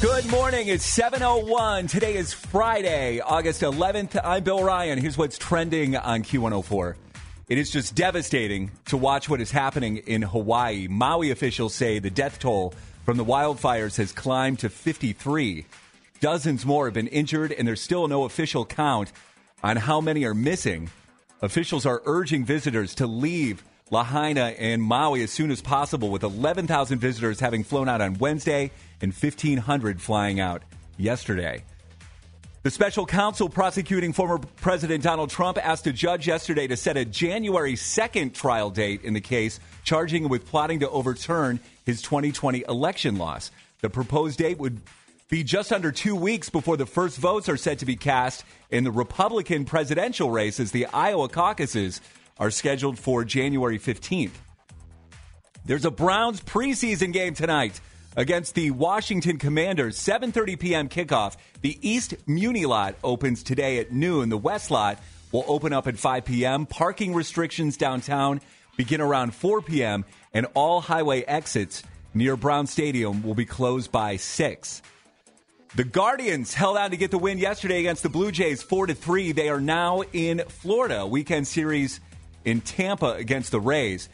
Good morning. It's 7:01. Today is Friday, August 11th. I'm Bill Ryan. Here's what's trending on Q104. It is just devastating to watch what is happening in Hawaii. Maui officials say the death toll from the wildfires has climbed to 53. Dozens more have been injured, and there's still no official count on how many are missing. Officials are urging visitors to leave Lahaina and Maui as soon as possible, with 11,000 visitors having flown out on Wednesday and 1,500 flying out yesterday. The special counsel prosecuting former President Donald Trump asked a judge yesterday to set a January 2nd trial date in the case, charging him with plotting to overturn his 2020 election loss. The proposed date would be just under two weeks before the first votes are set to be cast in the Republican presidential race as the Iowa caucuses are scheduled for January 15th. There's a Browns preseason game tonight against the Washington Commanders. 7:30 p.m. kickoff. The East Muni lot opens today at noon. The West lot will open up at 5 p.m. Parking restrictions downtown begin around 4 p.m. and all highway exits near Brown Stadium will be closed by 6. The Guardians held on to get the win yesterday against the Blue Jays 4 to 3. They are now in Florida. Weekend series in Tampa against the Rays.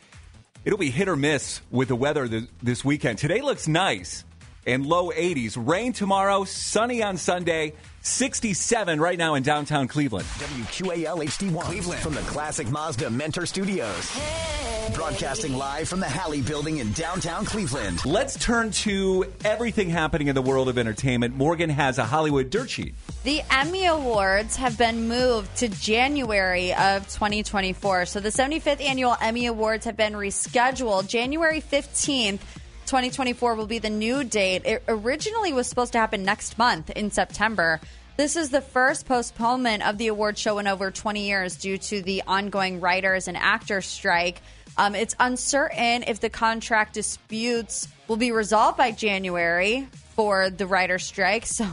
It'll be hit or miss with the weather this weekend. Today looks nice and low 80s. Rain tomorrow, sunny on Sunday. 67 right now in downtown Cleveland. WQAL HD1 Cleveland from the Classic Mazda Mentor Studios. Hey. Broadcasting live from the Halle Building in downtown Cleveland. Let's turn to everything happening in the world of entertainment. Morgan has a Hollywood dirt sheet. The Emmy Awards have been moved to January of 2024. So the 75th annual Emmy Awards have been rescheduled January 15th 2024 will be the new date. It originally was supposed to happen next month in September. This is the first postponement of the award show in over 20 years due to the ongoing writers and actors strike. Um, it's uncertain if the contract disputes will be resolved by January for the writer strike, so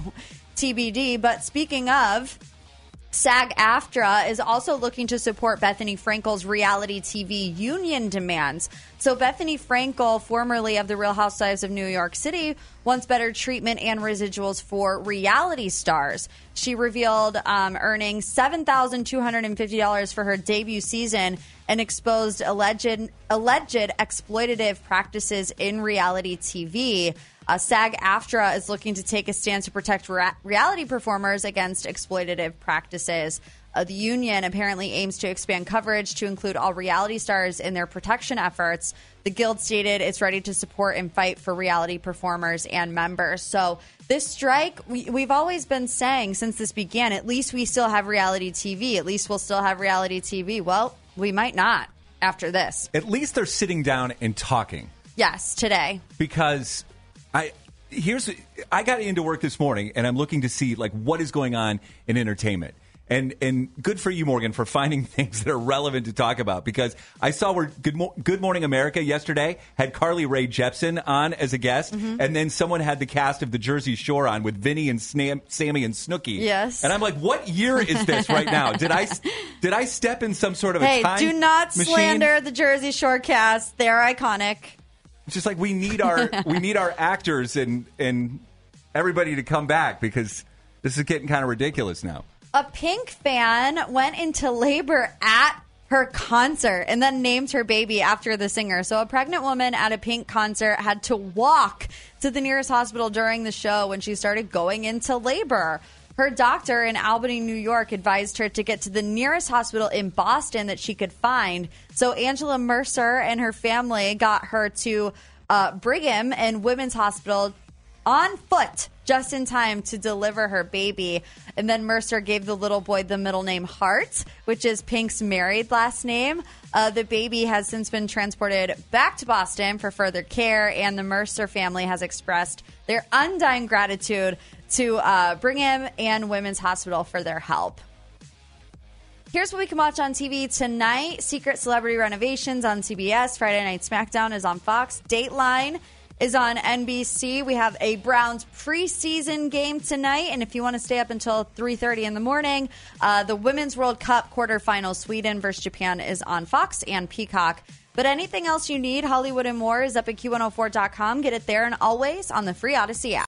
TBD. But speaking of, SAG AFTRA is also looking to support Bethenny Frankel's reality TV union demands. So, Bethenny Frankel, formerly of The Real Housewives of New York City, wants better treatment and residuals for reality stars. She revealed um, earning $7,250 for her debut season and exposed alleged, alleged exploitative practices in reality TV. Uh, SAG AFTRA is looking to take a stand to protect reality performers against exploitative practices. Uh, the union apparently aims to expand coverage to include all reality stars in their protection efforts. The guild stated it's ready to support and fight for reality performers and members. So, this strike, we, we've always been saying since this began, at least we still have reality TV. At least we'll still have reality TV. Well, we might not after this. At least they're sitting down and talking. Yes, today. Because I here's I got into work this morning and I'm looking to see like what is going on in entertainment. And and good for you, Morgan, for finding things that are relevant to talk about. Because I saw where Good, Mo- good Morning America yesterday had Carly Rae Jepsen on as a guest, mm-hmm. and then someone had the cast of The Jersey Shore on with Vinny and Sammy and Snooki. Yes, and I'm like, what year is this right now? Did I did I step in some sort of a hey? do not machine? slander the Jersey Shore cast. They're iconic. It's just like we need our we need our actors and and everybody to come back because this is getting kind of ridiculous now. A Pink fan went into labor at her concert and then named her baby after the singer. So a pregnant woman at a Pink concert had to walk to the nearest hospital during the show when she started going into labor. Her doctor in Albany, New York, advised her to get to the nearest hospital in Boston that she could find. So Angela Mercer and her family got her to uh, Brigham and Women's Hospital on foot just in time to deliver her baby. And then Mercer gave the little boy the middle name Hart, which is Pink's married last name. Uh, the baby has since been transported back to Boston for further care, and the Mercer family has expressed their undying gratitude to uh, Brigham and Women's Hospital for their help. Here's what we can watch on TV tonight Secret Celebrity Renovations on CBS. Friday Night SmackDown is on Fox. Dateline is on NBC. We have a Browns preseason game tonight, and if you want to stay up until 3:30 in the morning, uh, the Women's World Cup quarterfinal, Sweden versus Japan, is on Fox and Peacock. But anything else you need, Hollywood and more is up at Q104.com. Get it there and always on the free Audacy app.